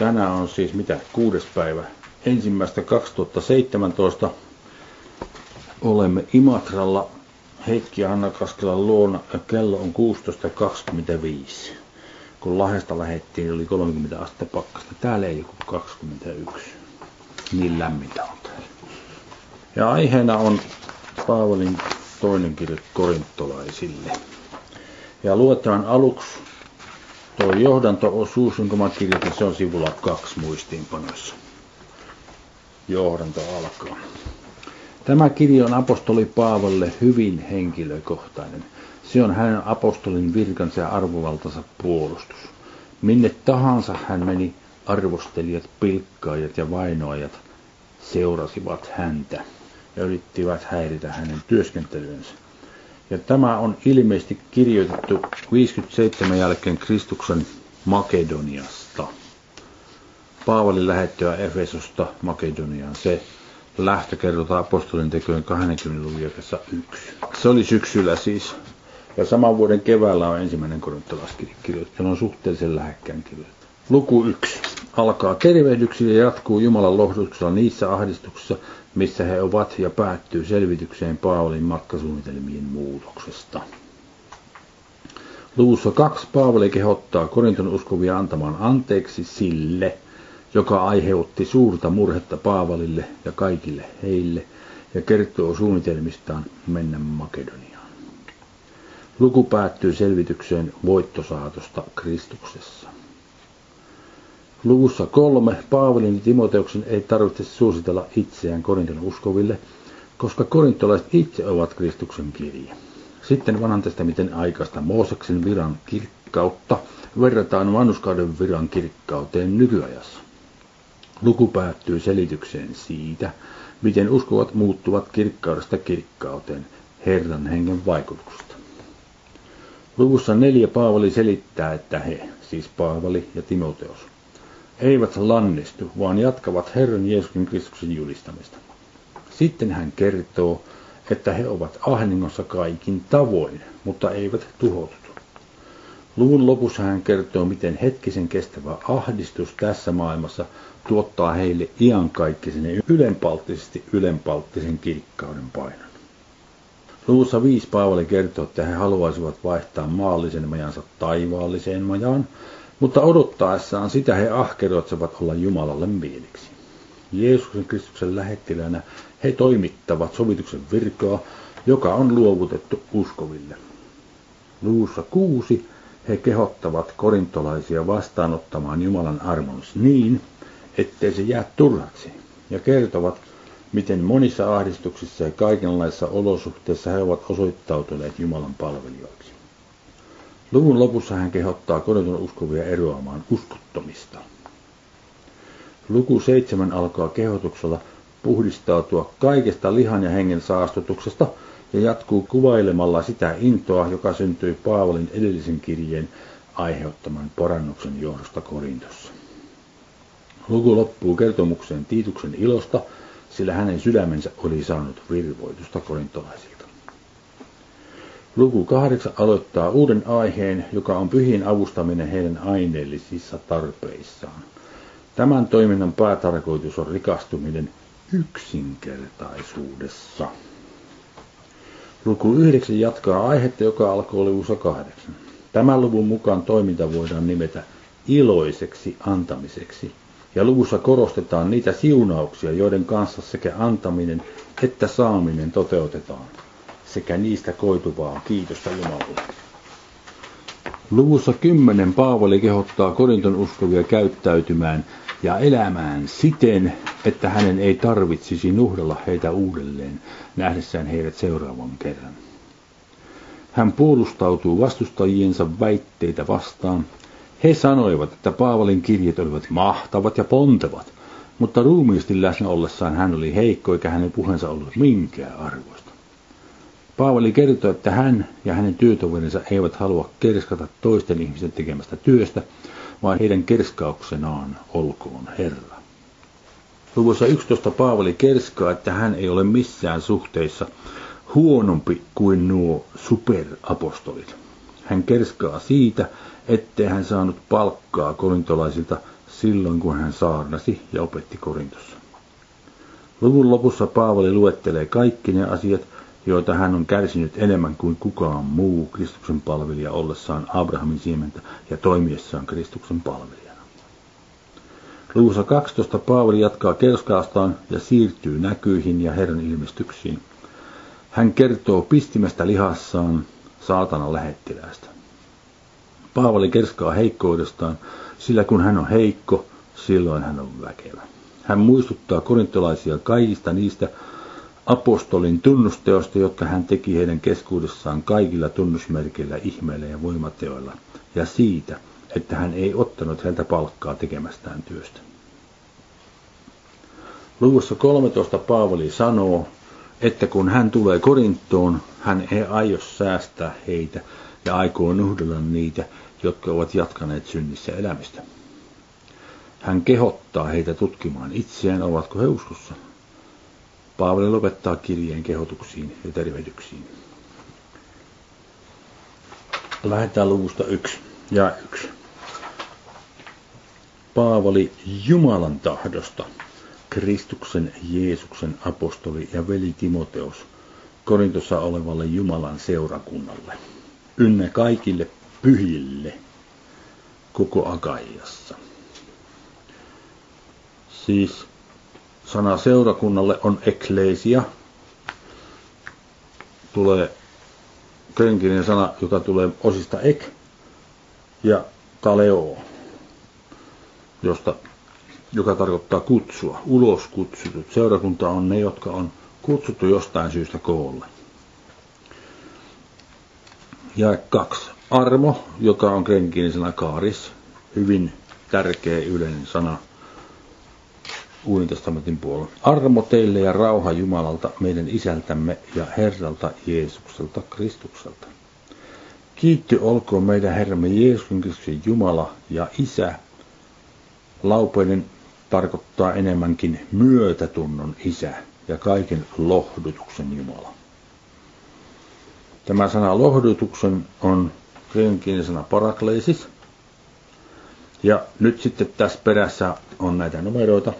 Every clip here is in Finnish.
Tänään on siis mitä, kuudes päivä ensimmäistä 2017. Olemme Imatralla Heikki ja Hanna Kaskelan luona ja kello on 16.25. Kun Lahdesta lähettiin, oli 30 astetta pakkasta. Täällä ei ole 21. Niin lämmintä on täällä. Ja aiheena on Paavalin toinen kirja korintolaisille. Ja luetaan aluksi tuo johdanto-osuus, jonka mä kirjoitin, se on sivulla kaksi muistiinpanoissa. Johdanto alkaa. Tämä kirja on apostoli Paavalle hyvin henkilökohtainen. Se on hänen apostolin virkansa ja arvovaltansa puolustus. Minne tahansa hän meni, arvostelijat, pilkkaajat ja vainoajat seurasivat häntä ja yrittivät häiritä hänen työskentelynsä. Ja tämä on ilmeisesti kirjoitettu 57 jälkeen Kristuksen Makedoniasta. Paavalin lähettyä Efesosta Makedoniaan. Se lähtö kerrotaan apostolin tekojen 20-luvun jakessa yksi. Se oli syksyllä siis. Ja saman vuoden keväällä on ensimmäinen korintolaiskirja kirjoitettu. Se on suhteellisen lähekkään kirjoitettu. Luku 1 alkaa tervehdyksillä ja jatkuu Jumalan lohdutuksella niissä ahdistuksissa, missä he ovat ja päättyy selvitykseen Paavalin matkasuunnitelmien muutoksesta. Luvussa kaksi Paavali kehottaa Korinton uskovia antamaan anteeksi sille, joka aiheutti suurta murhetta Paavalille ja kaikille heille ja kertoo suunnitelmistaan mennä Makedoniaan. Luku päättyy selvitykseen voittosaatosta Kristuksessa. Luvussa kolme Paavalin ja Timoteuksen ei tarvitse suositella itseään Korinton uskoville, koska korintolaiset itse ovat Kristuksen kirje. Sitten vanhan testamentin aikaista Mooseksen viran kirkkautta verrataan vannuskauden viran kirkkauteen nykyajassa. Luku päättyy selitykseen siitä, miten uskovat muuttuvat kirkkaudesta kirkkauteen Herran hengen vaikutuksesta. Luvussa neljä Paavali selittää, että he, siis Paavali ja Timoteos, eivät lannistu, vaan jatkavat Herran Jeesuksen Kristuksen julistamista. Sitten hän kertoo, että he ovat ahdingossa kaikin tavoin, mutta eivät tuhoutu. Luvun lopussa hän kertoo, miten hetkisen kestävä ahdistus tässä maailmassa tuottaa heille iankaikkisen ja ylenpalttisesti ylenpalttisen kirkkauden painon. Luvussa 5 Paavali kertoo, että he haluaisivat vaihtaa maallisen majansa taivaalliseen majaan, mutta odottaessaan sitä he ahkeroitsevat olla Jumalalle mieliksi. Jeesuksen Kristuksen lähettilänä he toimittavat sovituksen virkaa, joka on luovutettu uskoville. Luvussa kuusi he kehottavat korintolaisia vastaanottamaan Jumalan armons niin, ettei se jää turhaksi, ja kertovat, miten monissa ahdistuksissa ja kaikenlaisissa olosuhteissa he ovat osoittautuneet Jumalan palvelijoiksi. Luvun lopussa hän kehottaa Korinton uskovia eroamaan uskottomista. Luku 7 alkaa kehotuksella puhdistautua kaikesta lihan ja hengen saastutuksesta ja jatkuu kuvailemalla sitä intoa, joka syntyi Paavalin edellisen kirjeen aiheuttaman parannuksen johdosta Korintossa. Luku loppuu kertomukseen Tiituksen ilosta, sillä hänen sydämensä oli saanut virvoitusta korintolaisilta. Luku 8 aloittaa uuden aiheen, joka on pyhin avustaminen heidän aineellisissa tarpeissaan. Tämän toiminnan päätarkoitus on rikastuminen yksinkertaisuudessa. Luku 9 jatkaa aihetta, joka alkoi luvussa 8. Tämän luvun mukaan toiminta voidaan nimetä iloiseksi antamiseksi, ja luvussa korostetaan niitä siunauksia, joiden kanssa sekä antaminen että saaminen toteutetaan, sekä niistä koituvaa kiitosta Jumalalle. Luvussa 10 Paavali kehottaa Korinton uskovia käyttäytymään ja elämään siten, että hänen ei tarvitsisi nuhdella heitä uudelleen nähdessään heidät seuraavan kerran. Hän puolustautuu vastustajiensa väitteitä vastaan. He sanoivat, että Paavalin kirjat olivat mahtavat ja pontevat, mutta ruumiisti läsnä ollessaan hän oli heikko eikä hänen puheensa ollut minkään arvoista. Paavali kertoo, että hän ja hänen työtoverinsa eivät halua kerskata toisten ihmisten tekemästä työstä, vaan heidän kerskauksenaan olkoon Herra. Luvussa 11 Paavali kerskaa, että hän ei ole missään suhteissa huonompi kuin nuo superapostolit. Hän kerskaa siitä, ettei hän saanut palkkaa korintolaisilta silloin kun hän saarnasi ja opetti Korintossa. Luvun lopussa Paavali luettelee kaikki ne asiat, joita hän on kärsinyt enemmän kuin kukaan muu Kristuksen palvelija ollessaan Abrahamin siementä ja toimiessaan Kristuksen palvelijana. Luvussa 12 Paavali jatkaa kerskaastaan ja siirtyy näkyihin ja Herran ilmestyksiin. Hän kertoo pistimästä lihassaan saatanan lähettiläistä. Paavali kerskaa heikkoudestaan, sillä kun hän on heikko, silloin hän on väkevä. Hän muistuttaa korintolaisia kaikista niistä apostolin tunnusteosta, jotka hän teki heidän keskuudessaan kaikilla tunnusmerkeillä, ihmeillä ja voimateoilla, ja siitä, että hän ei ottanut heiltä palkkaa tekemästään työstä. Luvussa 13 Paavali sanoo, että kun hän tulee Korinttoon, hän ei aio säästää heitä ja aikoo nuhdella niitä, jotka ovat jatkaneet synnissä elämistä. Hän kehottaa heitä tutkimaan itseään, ovatko he uskossa. Paavali lopettaa kirjeen kehotuksiin ja tervehdyksiin. Lähdetään luvusta yksi ja yksi. Paavali Jumalan tahdosta, Kristuksen Jeesuksen apostoli ja veli Timoteos, Korintossa olevalle Jumalan seurakunnalle. Ynnä kaikille pyhille koko Akaiassa. Siis sana seurakunnalle on eklesia. Tulee krenkinen sana, joka tulee osista ek ja kaleo, josta, joka tarkoittaa kutsua, ulos kutsutut. Seurakunta on ne, jotka on kutsuttu jostain syystä koolle. Ja kaksi. Armo, joka on krenkinen sana kaaris, hyvin tärkeä yleinen sana – Uuden testamentin puolella. Armo teille ja rauha Jumalalta, meidän isältämme ja Herralta Jeesukselta Kristukselta. Kiitti olkoon meidän Herramme Jeesuksen Kristuksen Jumala ja Isä. Laupeinen tarkoittaa enemmänkin myötätunnon Isä ja kaiken lohdutuksen Jumala. Tämä sana lohdutuksen on kreikankielinen sana parakleisis. Ja nyt sitten tässä perässä on näitä numeroita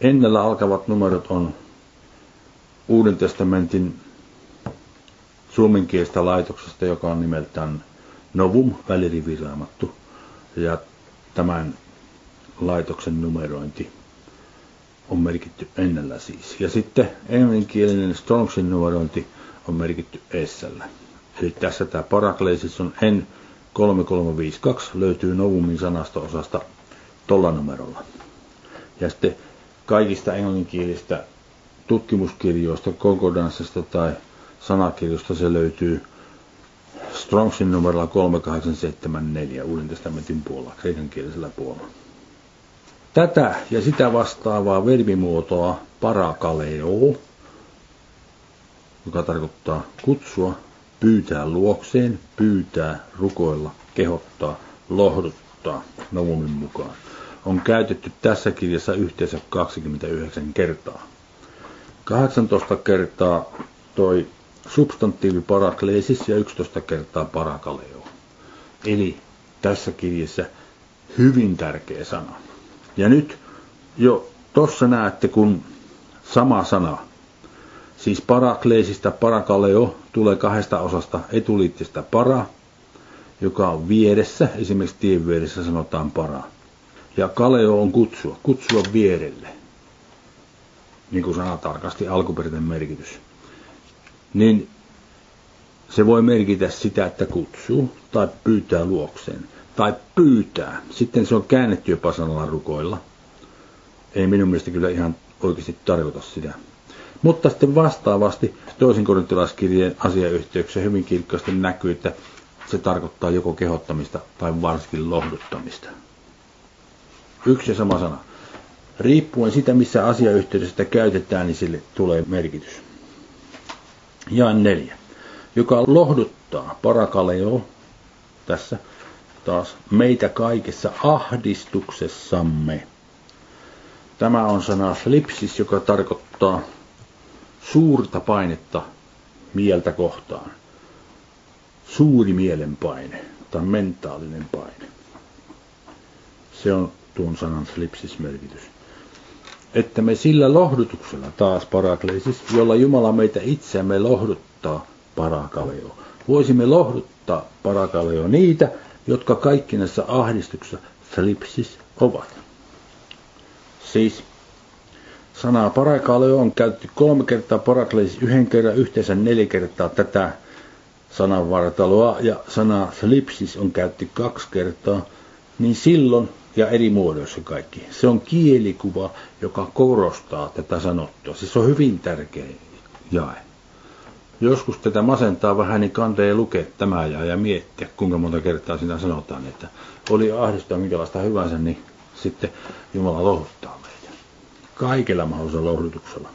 Ennellä alkavat numerot on Uuden testamentin suomenkielistä laitoksesta, joka on nimeltään Novum väliriviraamattu. Ja tämän laitoksen numerointi on merkitty ennellä siis. Ja sitten englanninkielinen Strongsin numerointi on merkitty essellä. Eli tässä tämä parakleisis on N3352, löytyy Novumin sanasto-osasta tolla numerolla. Ja sitten kaikista englanninkielistä tutkimuskirjoista, konkordanssista tai sanakirjoista se löytyy Strongsin numerolla 3874 Uuden testamentin puolella, kreikankielisellä puolella. Tätä ja sitä vastaavaa verbimuotoa parakaleo, joka tarkoittaa kutsua, pyytää luokseen, pyytää, rukoilla, kehottaa, lohduttaa novumin mukaan on käytetty tässä kirjassa yhteensä 29 kertaa. 18 kertaa toi substantiivi parakleesis ja 11 kertaa parakaleo. Eli tässä kirjassa hyvin tärkeä sana. Ja nyt jo tuossa näette, kun sama sana, siis parakleesista parakaleo tulee kahdesta osasta etuliitteestä para, joka on vieressä, esimerkiksi tien vieressä sanotaan para ja kaleo on kutsua, kutsua vierelle, niin kuin sana tarkasti alkuperäinen merkitys. Niin se voi merkitä sitä, että kutsuu tai pyytää luokseen. Tai pyytää. Sitten se on käännetty jopa sanalla rukoilla. Ei minun mielestä kyllä ihan oikeasti tarkoita sitä. Mutta sitten vastaavasti toisin korintilaiskirjeen asiayhteyksissä hyvin kirkkaasti näkyy, että se tarkoittaa joko kehottamista tai varsinkin lohduttamista. Yksi ja sama sana. Riippuen sitä, missä asiayhteydessä käytetään, niin sille tulee merkitys. Ja neljä. Joka lohduttaa, parakaleo, tässä taas, meitä kaikessa ahdistuksessamme. Tämä on sana slipsis, joka tarkoittaa suurta painetta mieltä kohtaan. Suuri mielenpaine tai mentaalinen paine. Se on tuon sanan slipsismerkitys. Että me sillä lohdutuksella taas parakleisis, jolla Jumala meitä itseämme lohduttaa parakaleo. Voisimme lohduttaa parakaleo niitä, jotka kaikkinassa ahdistuksessa slipsis ovat. Siis sanaa parakaleo on käytetty kolme kertaa parakleisis yhden kerran, yhteensä neljä kertaa tätä sananvartaloa ja sana slipsis on käytetty kaksi kertaa, niin silloin ja eri muodoissa kaikki. Se on kielikuva, joka korostaa tätä sanottua. Siis se on hyvin tärkeä jae. Joskus tätä masentaa vähän, niin kantee lukea tämä ja, ja miettiä, kuinka monta kertaa siinä sanotaan, että oli ahdistaa minkälaista hyvänsä, niin sitten Jumala lohuttaa meitä. Kaikella mahdollisella lohdutuksella.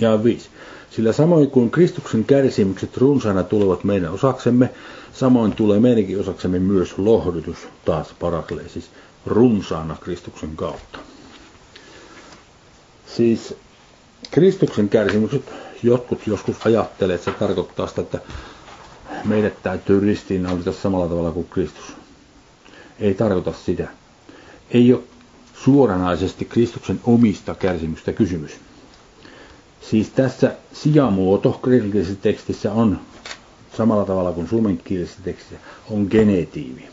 Ja viisi. Sillä samoin kuin Kristuksen kärsimykset runsaana tulevat meidän osaksemme, samoin tulee meidänkin osaksemme myös lohdutus, taas parakleisis, runsaana Kristuksen kautta. Siis Kristuksen kärsimykset, jotkut joskus ajattelee, että se tarkoittaa sitä, että meidät täytyy ristiinnaulita samalla tavalla kuin Kristus. Ei tarkoita sitä. Ei ole suoranaisesti Kristuksen omista kärsimystä kysymys. Siis tässä sijamuoto kreikkikielisessä tekstissä on samalla tavalla kuin suomenkielisessä tekstissä on genetiivi,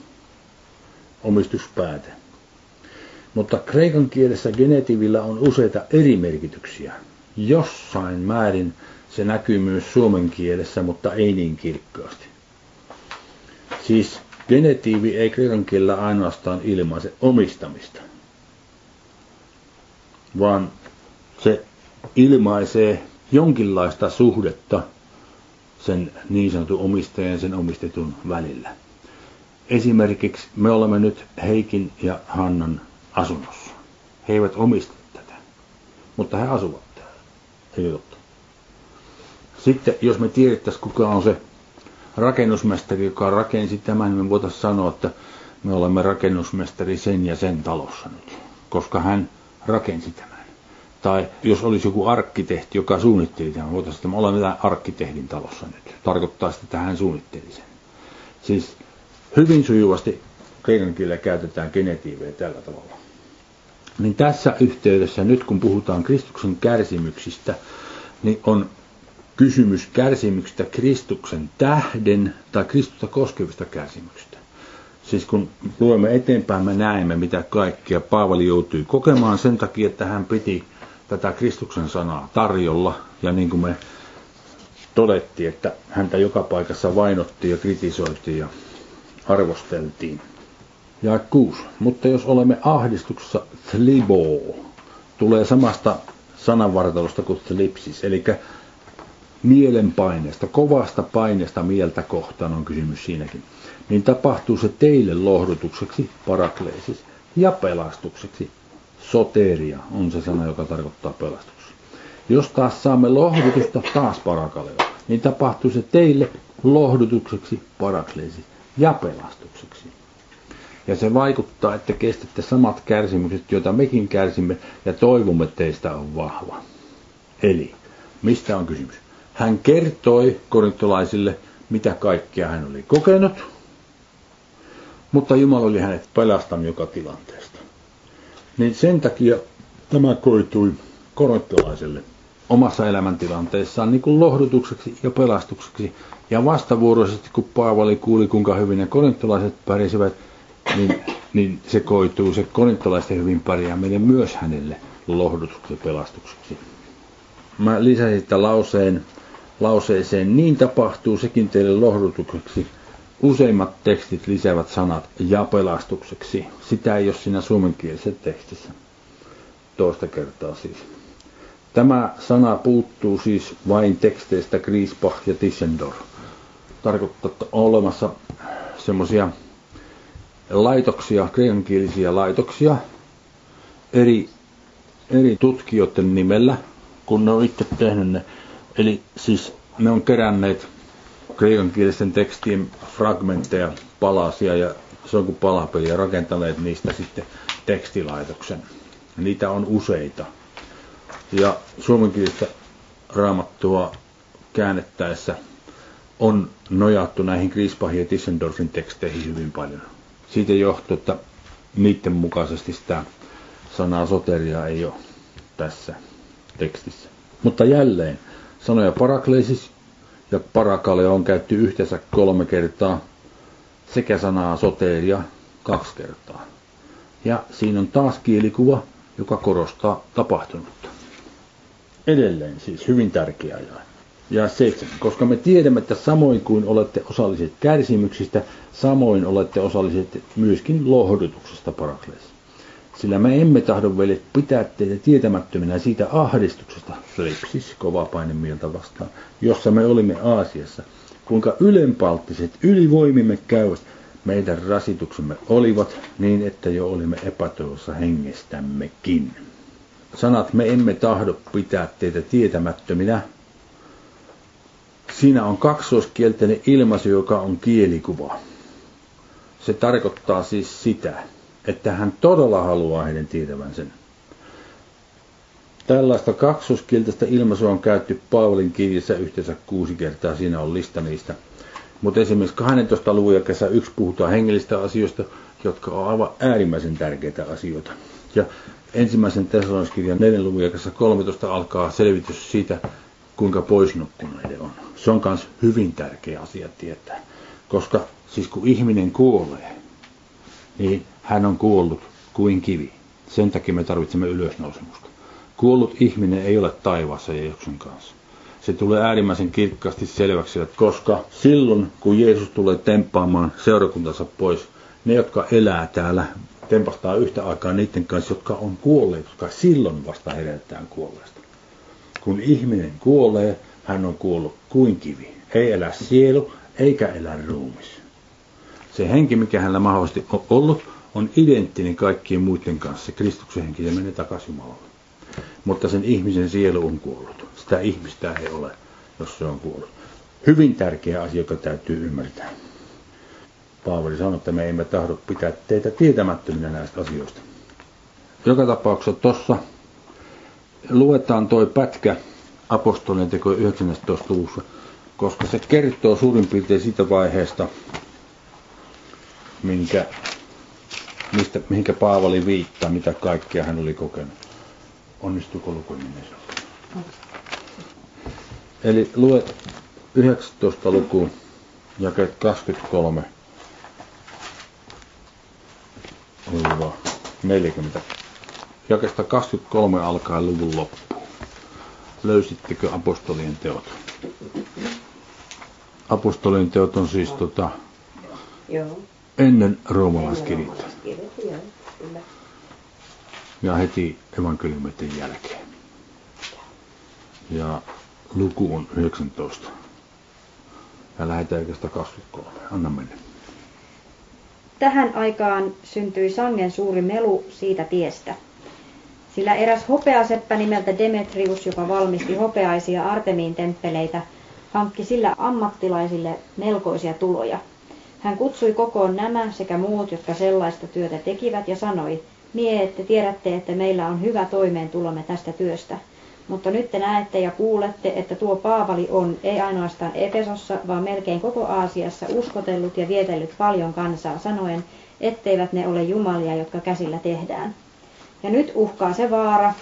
omistuspääte. Mutta kreikan kielessä genetiivillä on useita eri merkityksiä. Jossain määrin se näkyy myös suomen kielessä, mutta ei niin kirkkaasti. Siis genetiivi ei kreikan kielellä ainoastaan ilmaise omistamista, vaan se ilmaisee jonkinlaista suhdetta sen niin sanotun omistajan ja sen omistetun välillä. Esimerkiksi me olemme nyt Heikin ja Hannan asunnossa. He eivät omista tätä, mutta he asuvat täällä. Sitten jos me tiedettäisiin, kuka on se rakennusmestari, joka rakensi tämän, niin me voitaisiin sanoa, että me olemme rakennusmestari sen ja sen talossa nyt, koska hän rakensi tämän. Tai jos olisi joku arkkitehti, joka suunnitteli tämän, voitaisiin, että me olemme arkkitehdin talossa nyt. Tarkoittaa sitä, että hän suunnitteli sen. Siis hyvin sujuvasti kreikan kielellä käytetään genetiivejä tällä tavalla. Niin tässä yhteydessä, nyt kun puhutaan Kristuksen kärsimyksistä, niin on kysymys kärsimyksistä Kristuksen tähden tai Kristusta koskevista kärsimyksistä. Siis kun luemme eteenpäin, me näemme, mitä kaikkea Paavali joutui kokemaan sen takia, että hän piti tätä Kristuksen sanaa tarjolla. Ja niin kuin me todettiin, että häntä joka paikassa vainottiin ja kritisoitiin ja arvosteltiin. Ja kuusi. Mutta jos olemme ahdistuksessa thlibo, tulee samasta sananvartalosta kuin thlipsis, eli mielenpaineesta, kovasta paineesta mieltä kohtaan on kysymys siinäkin, niin tapahtuu se teille lohdutukseksi, parakleisis, ja pelastukseksi, soteria on se sana, joka tarkoittaa pelastuksia. Jos taas saamme lohdutusta taas parakaleo, niin tapahtuu se teille lohdutukseksi, parakleesi ja pelastukseksi. Ja se vaikuttaa, että kestätte samat kärsimykset, joita mekin kärsimme, ja toivomme teistä on vahva. Eli, mistä on kysymys? Hän kertoi korintolaisille, mitä kaikkea hän oli kokenut, mutta Jumala oli hänet pelastanut joka tilanteesta. Niin sen takia tämä koitui korintolaiselle omassa elämäntilanteessaan niin kuin lohdutukseksi ja pelastukseksi. Ja vastavuoroisesti, kun Paavali kuuli, kuinka hyvin ne korintolaiset pärjäsivät, niin, niin se koituu se korintolaisten hyvin pärjääminen myös hänelle lohdutukseksi ja pelastukseksi. Mä lisäsin sitä lauseen, lauseeseen, niin tapahtuu sekin teille lohdutukseksi. Useimmat tekstit lisäävät sanat ja pelastukseksi. Sitä ei ole siinä suomenkielisessä tekstissä. Toista kertaa siis. Tämä sana puuttuu siis vain teksteistä Griesbach ja Tischendorf. Tarkoittaa, että on olemassa semmoisia laitoksia, kreikankielisiä laitoksia eri, eri tutkijoiden nimellä, kun ne on itse tehnyt ne. Eli siis ne on keränneet kreikankielisten tekstien fragmentteja, palasia ja se on kuin palapeli ja rakentaneet niistä sitten tekstilaitoksen. Niitä on useita. Ja suomenkielistä raamattua käännettäessä on nojattu näihin Griesbachin ja Tissendorfin teksteihin hyvin paljon. Siitä johtuu, että niiden mukaisesti sitä sanaa soteria ei ole tässä tekstissä. Mutta jälleen, sanoja parakleisis ja parakale on käytty yhteensä kolme kertaa, sekä sanaa soteria kaksi kertaa. Ja siinä on taas kielikuva, joka korostaa tapahtunutta. Edelleen siis hyvin tärkeä ajan. Ja seitsemän. Koska me tiedämme, että samoin kuin olette osalliset kärsimyksistä, samoin olette osalliset myöskin lohdutuksesta parakleessa. Sillä me emme tahdo veljet pitää teitä tietämättöminä siitä ahdistuksesta, Flepsis, kova paine mieltä vastaan, jossa me olimme Aasiassa, kuinka ylenpalttiset ylivoimimme käyvät meidän rasituksemme olivat, niin että jo olimme epätoivossa hengestämmekin. Sanat me emme tahdo pitää teitä tietämättöminä. Siinä on kaksoiskielteinen ilmaisu, joka on kielikuva. Se tarkoittaa siis sitä, että hän todella haluaa heidän tietävän sen. Tällaista kaksoskielteistä ilmaisua on käytetty Paavalin kirjassa yhteensä kuusi kertaa, siinä on lista niistä. Mutta esimerkiksi 12 luvun jakessa yksi puhutaan hengellistä asioista, jotka ovat aivan äärimmäisen tärkeitä asioita. Ja ensimmäisen tesaloniskirjan 4 luvun jakessa 13 alkaa selvitys siitä, kuinka poisnukkuneiden on. Se on myös hyvin tärkeä asia tietää. Koska siis kun ihminen kuolee, niin hän on kuollut kuin kivi. Sen takia me tarvitsemme ylösnousemusta. Kuollut ihminen ei ole taivaassa Jeesuksen kanssa. Se tulee äärimmäisen kirkkaasti selväksi, että koska silloin, kun Jeesus tulee temppaamaan seurakuntansa pois, ne, jotka elää täällä, tempastaa yhtä aikaa niiden kanssa, jotka on kuolleet, jotka silloin vasta herätetään kuolleesta. Kun ihminen kuolee, hän on kuollut kuin kivi. Ei elä sielu, eikä elä ruumis. Se henki, mikä hänellä mahdollisesti on ollut, on identtinen kaikkien muiden kanssa. Kristuksen henki, se menee takaisin Jumalalle. Mutta sen ihmisen sielu on kuollut. Sitä ihmistä ei ole, jos se on kuollut. Hyvin tärkeä asia, joka täytyy ymmärtää. Paavali sanoi, että me emme tahdo pitää teitä tietämättöminä näistä asioista. Joka tapauksessa tuossa luetaan toi pätkä apostolien teko 19. luvussa, koska se kertoo suurin piirtein siitä vaiheesta, minkä, mistä, mihinkä Paavali viittaa, mitä kaikkea hän oli kokenut. Onnistuuko lukeminen Eli lue 19 lukuun, jakeet 23 40. Jakesta 23 alkaa luvun loppu. Löysittekö apostolien teot? Apostolien teot on siis tota, Joo. Ennen roomalaiskirjettä. Ja heti evankeliumitten jälkeen. Ja luku on 19. Ja lähdetään 23. Anna mennä. Tähän aikaan syntyi sangen suuri melu siitä tiestä. Sillä eräs hopeaseppä nimeltä Demetrius, joka valmisti hopeaisia Artemiin temppeleitä, hankki sillä ammattilaisille melkoisia tuloja. Hän kutsui kokoon nämä sekä muut, jotka sellaista työtä tekivät, ja sanoi, mie, että tiedätte, että meillä on hyvä toimeentulomme tästä työstä. Mutta nyt te näette ja kuulette, että tuo Paavali on ei ainoastaan Efesossa, vaan melkein koko Aasiassa uskotellut ja vietellyt paljon kansaa sanoen, etteivät ne ole jumalia, jotka käsillä tehdään. Ja nyt uhkaa se vaara,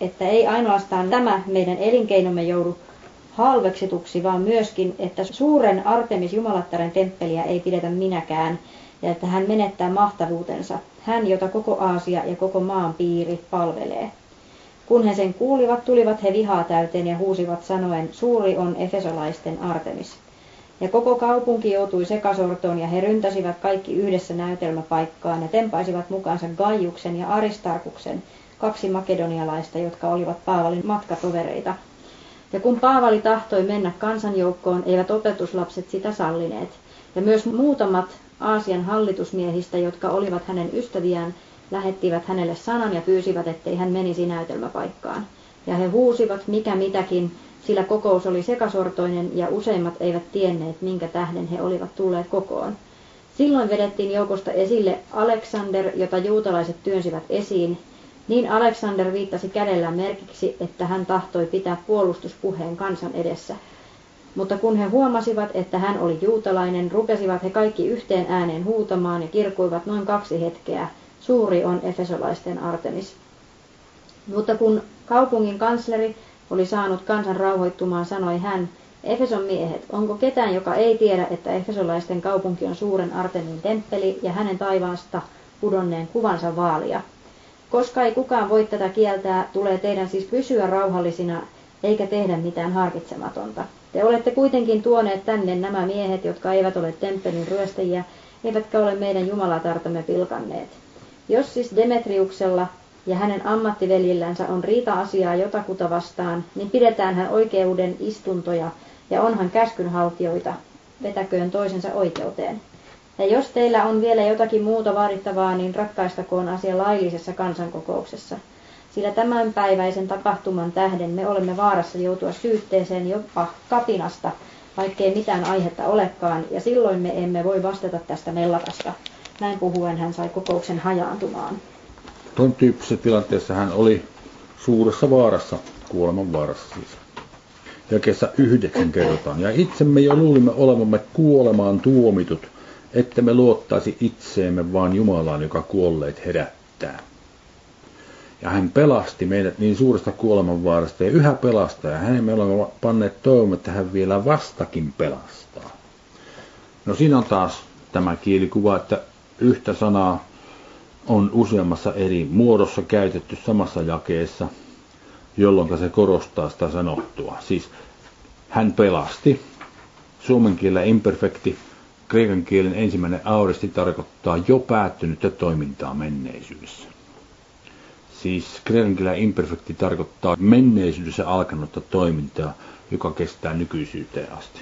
että ei ainoastaan tämä meidän elinkeinomme joudu halveksituksi, vaan myöskin, että suuren Artemis Jumalattaren temppeliä ei pidetä minäkään, ja että hän menettää mahtavuutensa, hän, jota koko Aasia ja koko maan piiri palvelee. Kun he sen kuulivat, tulivat he vihaa täyteen ja huusivat sanoen, suuri on efesolaisten Artemis. Ja koko kaupunki joutui sekasortoon ja he ryntäsivät kaikki yhdessä näytelmäpaikkaan ja tempaisivat mukaansa Gaiuksen ja Aristarkuksen, kaksi makedonialaista, jotka olivat Paavalin matkatovereita. Ja kun Paavali tahtoi mennä kansanjoukkoon, eivät opetuslapset sitä sallineet. Ja myös muutamat Aasian hallitusmiehistä, jotka olivat hänen ystäviään, lähettivät hänelle sanan ja pyysivät, ettei hän menisi näytelmäpaikkaan. Ja he huusivat mikä mitäkin, sillä kokous oli sekasortoinen ja useimmat eivät tienneet, minkä tähden he olivat tulleet kokoon. Silloin vedettiin joukosta esille Alexander, jota juutalaiset työnsivät esiin. Niin Alexander viittasi kädellään merkiksi, että hän tahtoi pitää puolustuspuheen kansan edessä. Mutta kun he huomasivat, että hän oli juutalainen, rupesivat he kaikki yhteen ääneen huutamaan ja kirkuivat noin kaksi hetkeä, suuri on efesolaisten Artemis. Mutta kun kaupungin kansleri oli saanut kansan rauhoittumaan, sanoi hän, Efeson miehet, onko ketään, joka ei tiedä, että Efesolaisten kaupunki on suuren Artemin temppeli ja hänen taivaasta pudonneen kuvansa vaalia? Koska ei kukaan voi tätä kieltää, tulee teidän siis pysyä rauhallisina eikä tehdä mitään harkitsematonta. Te olette kuitenkin tuoneet tänne nämä miehet, jotka eivät ole temppelin ryöstäjiä, eivätkä ole meidän jumalatartamme pilkanneet. Jos siis Demetriuksella ja hänen ammattiveljillänsä on riita-asiaa jotakuta vastaan, niin pidetään hän oikeuden istuntoja ja onhan käskynhaltijoita, vetäköön toisensa oikeuteen. Ja jos teillä on vielä jotakin muuta vaadittavaa, niin ratkaistakoon asia laillisessa kansankokouksessa. Sillä tämänpäiväisen tapahtuman tähden me olemme vaarassa joutua syytteeseen jopa kapinasta, vaikkei mitään aihetta olekaan, ja silloin me emme voi vastata tästä mellakasta. Näin puhuen hän sai kokouksen hajaantumaan. Tuon tyyppisessä tilanteessa hän oli suuressa vaarassa, kuoleman vaarassa siis. Ja kesä yhdeksän kerrotaan. Ja itsemme jo luulimme olevamme kuolemaan tuomitut, että me luottaisi itseemme vaan Jumalaan, joka kuolleet herättää. Ja hän pelasti meidät niin suuresta kuolemanvaarasta ja yhä pelastaa. Ja hänen me olemme panneet toivon, että hän vielä vastakin pelastaa. No siinä on taas tämä kielikuva, että yhtä sanaa on useammassa eri muodossa käytetty samassa jakeessa, jolloin se korostaa sitä sanottua. Siis hän pelasti. Suomen kielellä imperfekti, kreikan kielen ensimmäinen auristi tarkoittaa jo päättynyttä toimintaa menneisyydessä. Siis kreikan kielellä imperfekti tarkoittaa menneisyydessä alkanutta toimintaa, joka kestää nykyisyyteen asti.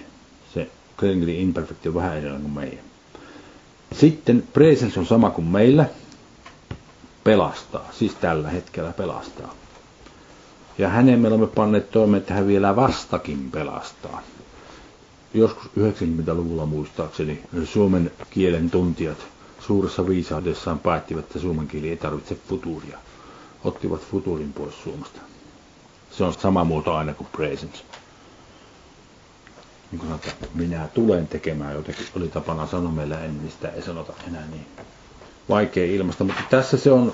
Se kreikan kielen imperfekti on vähän erilainen kuin meidän. Sitten presens on sama kuin meillä, pelastaa, siis tällä hetkellä pelastaa. Ja hänen me olemme panneet toimeen, että hän vielä vastakin pelastaa. Joskus 90-luvulla muistaakseni suomen kielen tuntijat suuressa viisaudessaan päättivät, että suomen kieli ei tarvitse futuuria. Ottivat futuurin pois Suomesta. Se on sama muoto aina kuin presence. Niin sanotaan, minä tulen tekemään jotakin, oli tapana sanoa meillä ennen, sitä ei sanota enää niin vaikea ilmasta, mutta tässä se on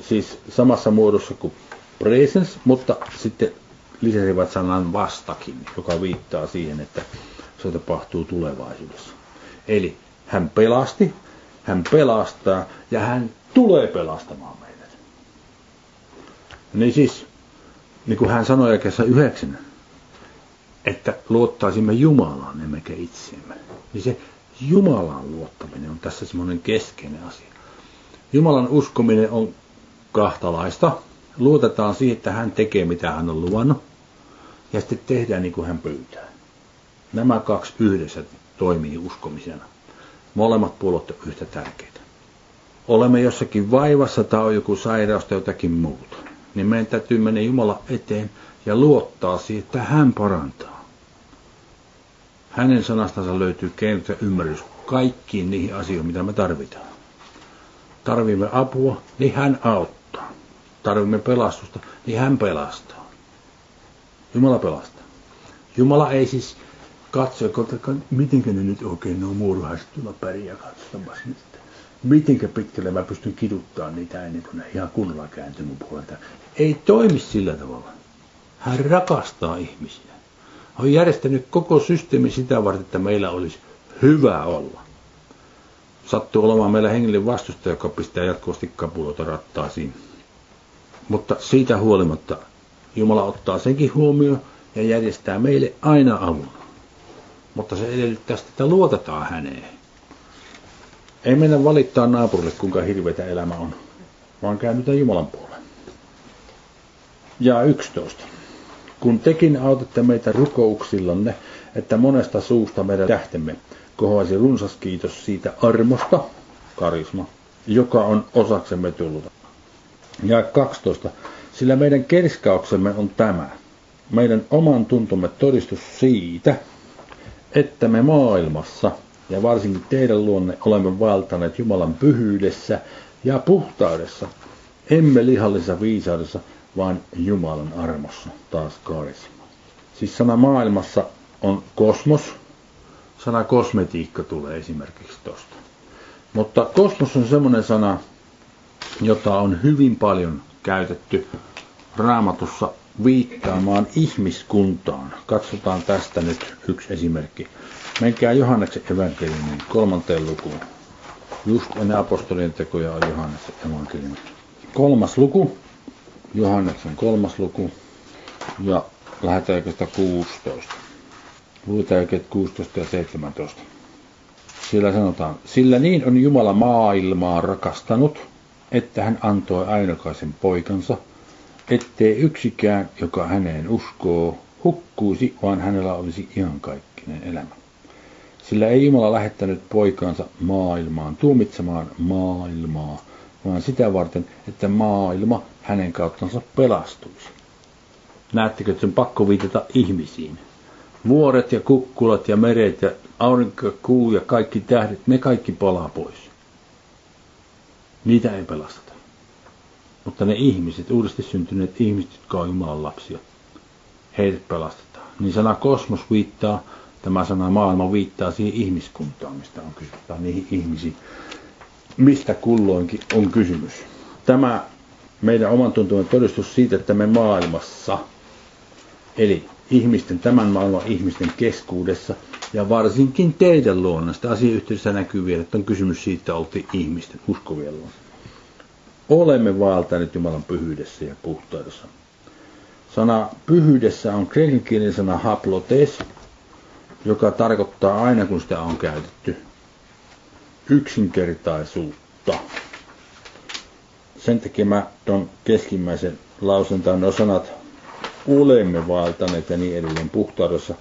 siis samassa muodossa kuin presence, mutta sitten lisäsivät sanan vastakin, joka viittaa siihen, että se tapahtuu tulevaisuudessa. Eli hän pelasti, hän pelastaa ja hän tulee pelastamaan meidät. Niin siis, niin kuin hän sanoi jakessa yhdeksän, että luottaisimme Jumalaan emmekä itseemme. Niin se Jumalan luottaminen on tässä semmoinen keskeinen asia. Jumalan uskominen on kahtalaista. Luotetaan siihen, että hän tekee mitä hän on luvannut. Ja sitten tehdään niin kuin hän pyytää. Nämä kaksi yhdessä toimii uskomisena. Molemmat puolet ovat yhtä tärkeitä. Olemme jossakin vaivassa tai on joku sairaus tai jotakin muuta. Niin meidän täytyy mennä Jumala eteen ja luottaa siihen, että hän parantaa. Hänen sanastansa löytyy keinot ja ymmärrys kaikkiin niihin asioihin, mitä me tarvitaan. Tarvimme apua, niin hän auttaa. Tarvimme pelastusta, niin hän pelastaa. Jumala pelastaa. Jumala ei siis katso, mitenkä ne nyt oikein muurahaiset tulla pärjää, katsotaanpas nyt. Mitenkä pitkälle mä pystyn kiduttaa niitä ennen kuin ne ihan kunnolla kääntyy mun puolelta. Ei toimi sillä tavalla. Hän rakastaa ihmisiä on järjestänyt koko systeemi sitä varten, että meillä olisi hyvä olla. Sattuu olemaan meillä hengellinen vastustaja, joka pistää jatkuvasti kapuloita rattaasiin. Mutta siitä huolimatta Jumala ottaa senkin huomioon ja järjestää meille aina avun. Mutta se edellyttää sitä, että luotetaan häneen. Ei mennä valittaa naapurille, kuinka hirveätä elämä on, vaan käännytään Jumalan puoleen. Ja 11 kun tekin autatte meitä rukouksillanne, että monesta suusta meidän tähtemme kohoaisi runsas kiitos siitä armosta, karisma, joka on osaksemme tullut. Ja 12. Sillä meidän kerskauksemme on tämä, meidän oman tuntomme todistus siitä, että me maailmassa ja varsinkin teidän luonne olemme valtaneet Jumalan pyhyydessä ja puhtaudessa, emme lihallisessa viisaudessa, vaan Jumalan armossa, taas karisma. Siis sana maailmassa on kosmos, sana kosmetiikka tulee esimerkiksi tosta. Mutta kosmos on semmoinen sana, jota on hyvin paljon käytetty raamatussa viittaamaan ihmiskuntaan. Katsotaan tästä nyt yksi esimerkki. Menkää Johanneksen evankeliumin kolmanteen lukuun. Just ennen apostolien tekoja on Johanneksen evankeliumi. Kolmas luku, Johanneksen kolmas luku, ja lähdetään 16. Luetaan 16 ja 17. Siellä sanotaan, sillä niin on Jumala maailmaa rakastanut, että hän antoi ainokaisen poikansa, ettei yksikään, joka häneen uskoo, hukkuisi, vaan hänellä olisi iankaikkinen elämä. Sillä ei Jumala lähettänyt poikansa maailmaan tuomitsemaan maailmaa, vaan sitä varten, että maailma hänen kauttansa pelastuisi. Näettekö, että se on pakko viitata ihmisiin. Vuoret ja kukkulat ja meret ja aurinko, kuu ja kaikki tähdet, ne kaikki palaa pois. Niitä ei pelasteta. Mutta ne ihmiset, uudesti syntyneet ihmiset, jotka on Jumalan lapsia, heidät pelastetaan. Niin sana kosmos viittaa, tämä sana maailma viittaa siihen ihmiskuntaan, mistä on kysymys, tai niihin ihmisiin, mistä kulloinkin on kysymys. Tämä meidän oman tuntumme todistus siitä, että me maailmassa, eli ihmisten, tämän maailman ihmisten keskuudessa, ja varsinkin teidän luonnosta asiayhteydessä näkyy vielä, että on kysymys siitä, oltiin ihmisten uskovien luonnosta. Olemme vaeltaneet Jumalan pyhyydessä ja puhtaudessa. Sana pyhyydessä on kreikankielinen sana haplotes, joka tarkoittaa aina kun sitä on käytetty yksinkertaisuutta. Sen takia mä tuon keskimmäisen lausen tai sanat olemme vaeltaneet ja niin edelleen puhtaudessa.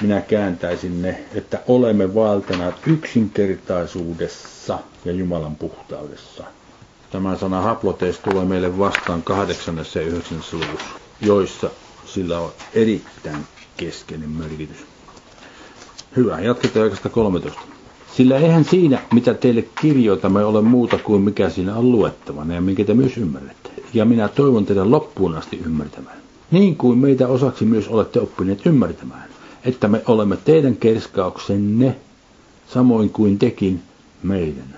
Minä kääntäisin ne, että olemme vaeltaneet yksinkertaisuudessa ja Jumalan puhtaudessa. Tämä sana haploteis tulee meille vastaan kahdeksannessa ja yhdeksännessä luvussa, joissa sillä on erittäin keskeinen merkitys. Hyvä, jatketaan oikeasta 13. Sillä eihän siinä, mitä teille kirjoitamme, ole muuta kuin mikä siinä on luettavana ja minkä te myös ymmärrätte. Ja minä toivon teidän loppuun asti ymmärtämään. Niin kuin meitä osaksi myös olette oppineet ymmärtämään, että me olemme teidän kerskauksenne, samoin kuin tekin meidän,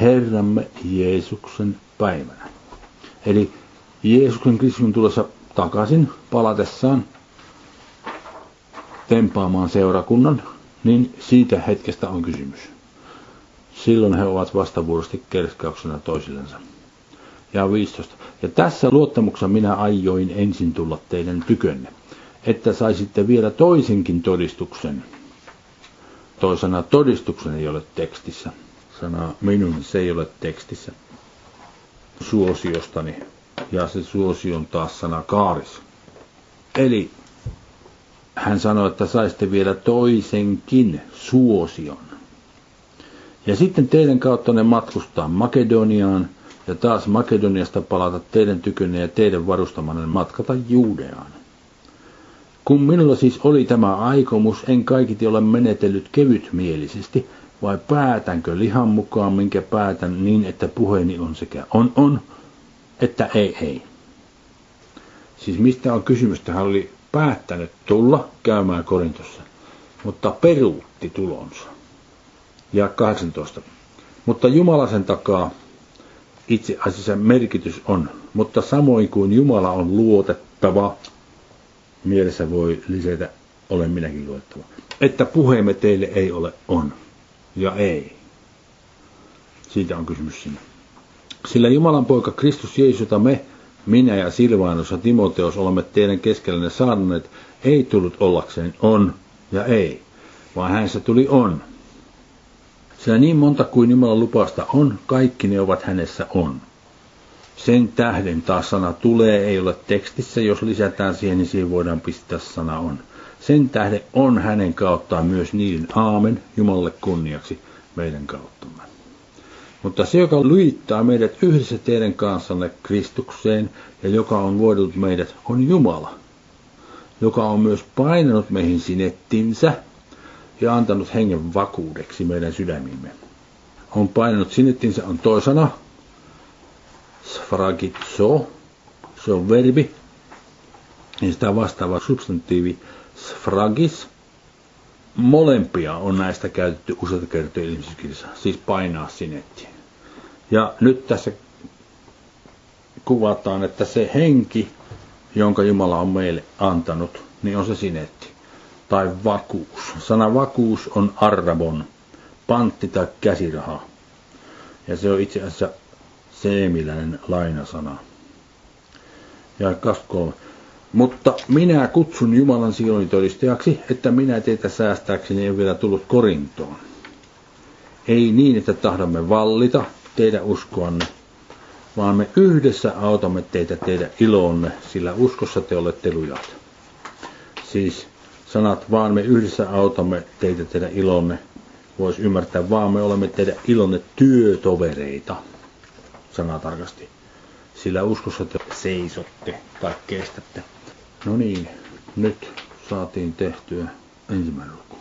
Herramme Jeesuksen päivänä. Eli Jeesuksen Kristuksen tulossa takaisin palatessaan tempaamaan seurakunnan, niin siitä hetkestä on kysymys. Silloin he ovat vastavuorosti kerskauksena toisillensa. Ja 15. Ja tässä luottamuksessa minä aioin ensin tulla teidän tykönne, että saisitte vielä toisenkin todistuksen. Toisena todistuksen ei ole tekstissä. Sana minun se ei ole tekstissä suosiostani. Ja se suosio on taas sana kaaris. Eli hän sanoi, että saisitte vielä toisenkin suosion. Ja sitten teidän kautta ne matkustaa Makedoniaan ja taas Makedoniasta palata teidän tykönne ja teidän varustamanne matkata Juudeaan. Kun minulla siis oli tämä aikomus, en kaikiti ole menetellyt kevytmielisesti, vai päätänkö lihan mukaan, minkä päätän niin, että puheeni on sekä on on, että ei ei. Siis mistä on kysymys? Hän oli päättänyt tulla käymään Korintossa, mutta peruutti tulonsa. Ja 18. Mutta Jumala sen takaa itse asiassa merkitys on, mutta samoin kuin Jumala on luotettava, mielessä voi lisätä, olen minäkin luotettava, että puheemme teille ei ole on ja ei. Siitä on kysymys sinne. Sillä Jumalan poika Kristus Jeesus, jota me minä ja Silvaanus ja Timoteos olemme teidän keskellenne saaneet, ei tullut ollakseen on ja ei, vaan hänessä tuli on. Sillä niin monta kuin Jumalan lupasta on, kaikki ne ovat hänessä on. Sen tähden taas sana tulee ei ole tekstissä, jos lisätään siihen, niin siihen voidaan pistää sana on. Sen tähden on hänen kauttaan myös niiden aamen Jumalalle kunniaksi meidän kauttamme. Mutta se, joka liittää meidät yhdessä teidän kanssanne Kristukseen ja joka on vuodellut meidät, on Jumala, joka on myös painanut meihin sinettinsä ja antanut hengen vakuudeksi meidän sydämimme. On painanut sinettinsä on toisana, sfragitso, se on verbi, ja sitä vastaava substantiivi sfragis, molempia on näistä käytetty useita kertoja ilmestyskirjassa, siis painaa sinetti. Ja nyt tässä kuvataan, että se henki, jonka Jumala on meille antanut, niin on se sinetti tai vakuus. Sana vakuus on arrabon, pantti tai käsiraha. Ja se on itse asiassa seemiläinen lainasana. Ja 23. Mutta minä kutsun Jumalan todistajaksi, että minä teitä säästääkseni en vielä tullut Korintoon. Ei niin, että tahdomme vallita teidän uskoanne, vaan me yhdessä autamme teitä teidän ilonne, sillä uskossa te olette lujat. Siis sanat, vaan me yhdessä autamme teitä teidän ilonne, voisi ymmärtää, vaan me olemme teidän ilonne työtovereita, sana tarkasti. Sillä uskossa te seisotte tai kestätte. No niin, nyt saatiin tehtyä ensimmäinen luku.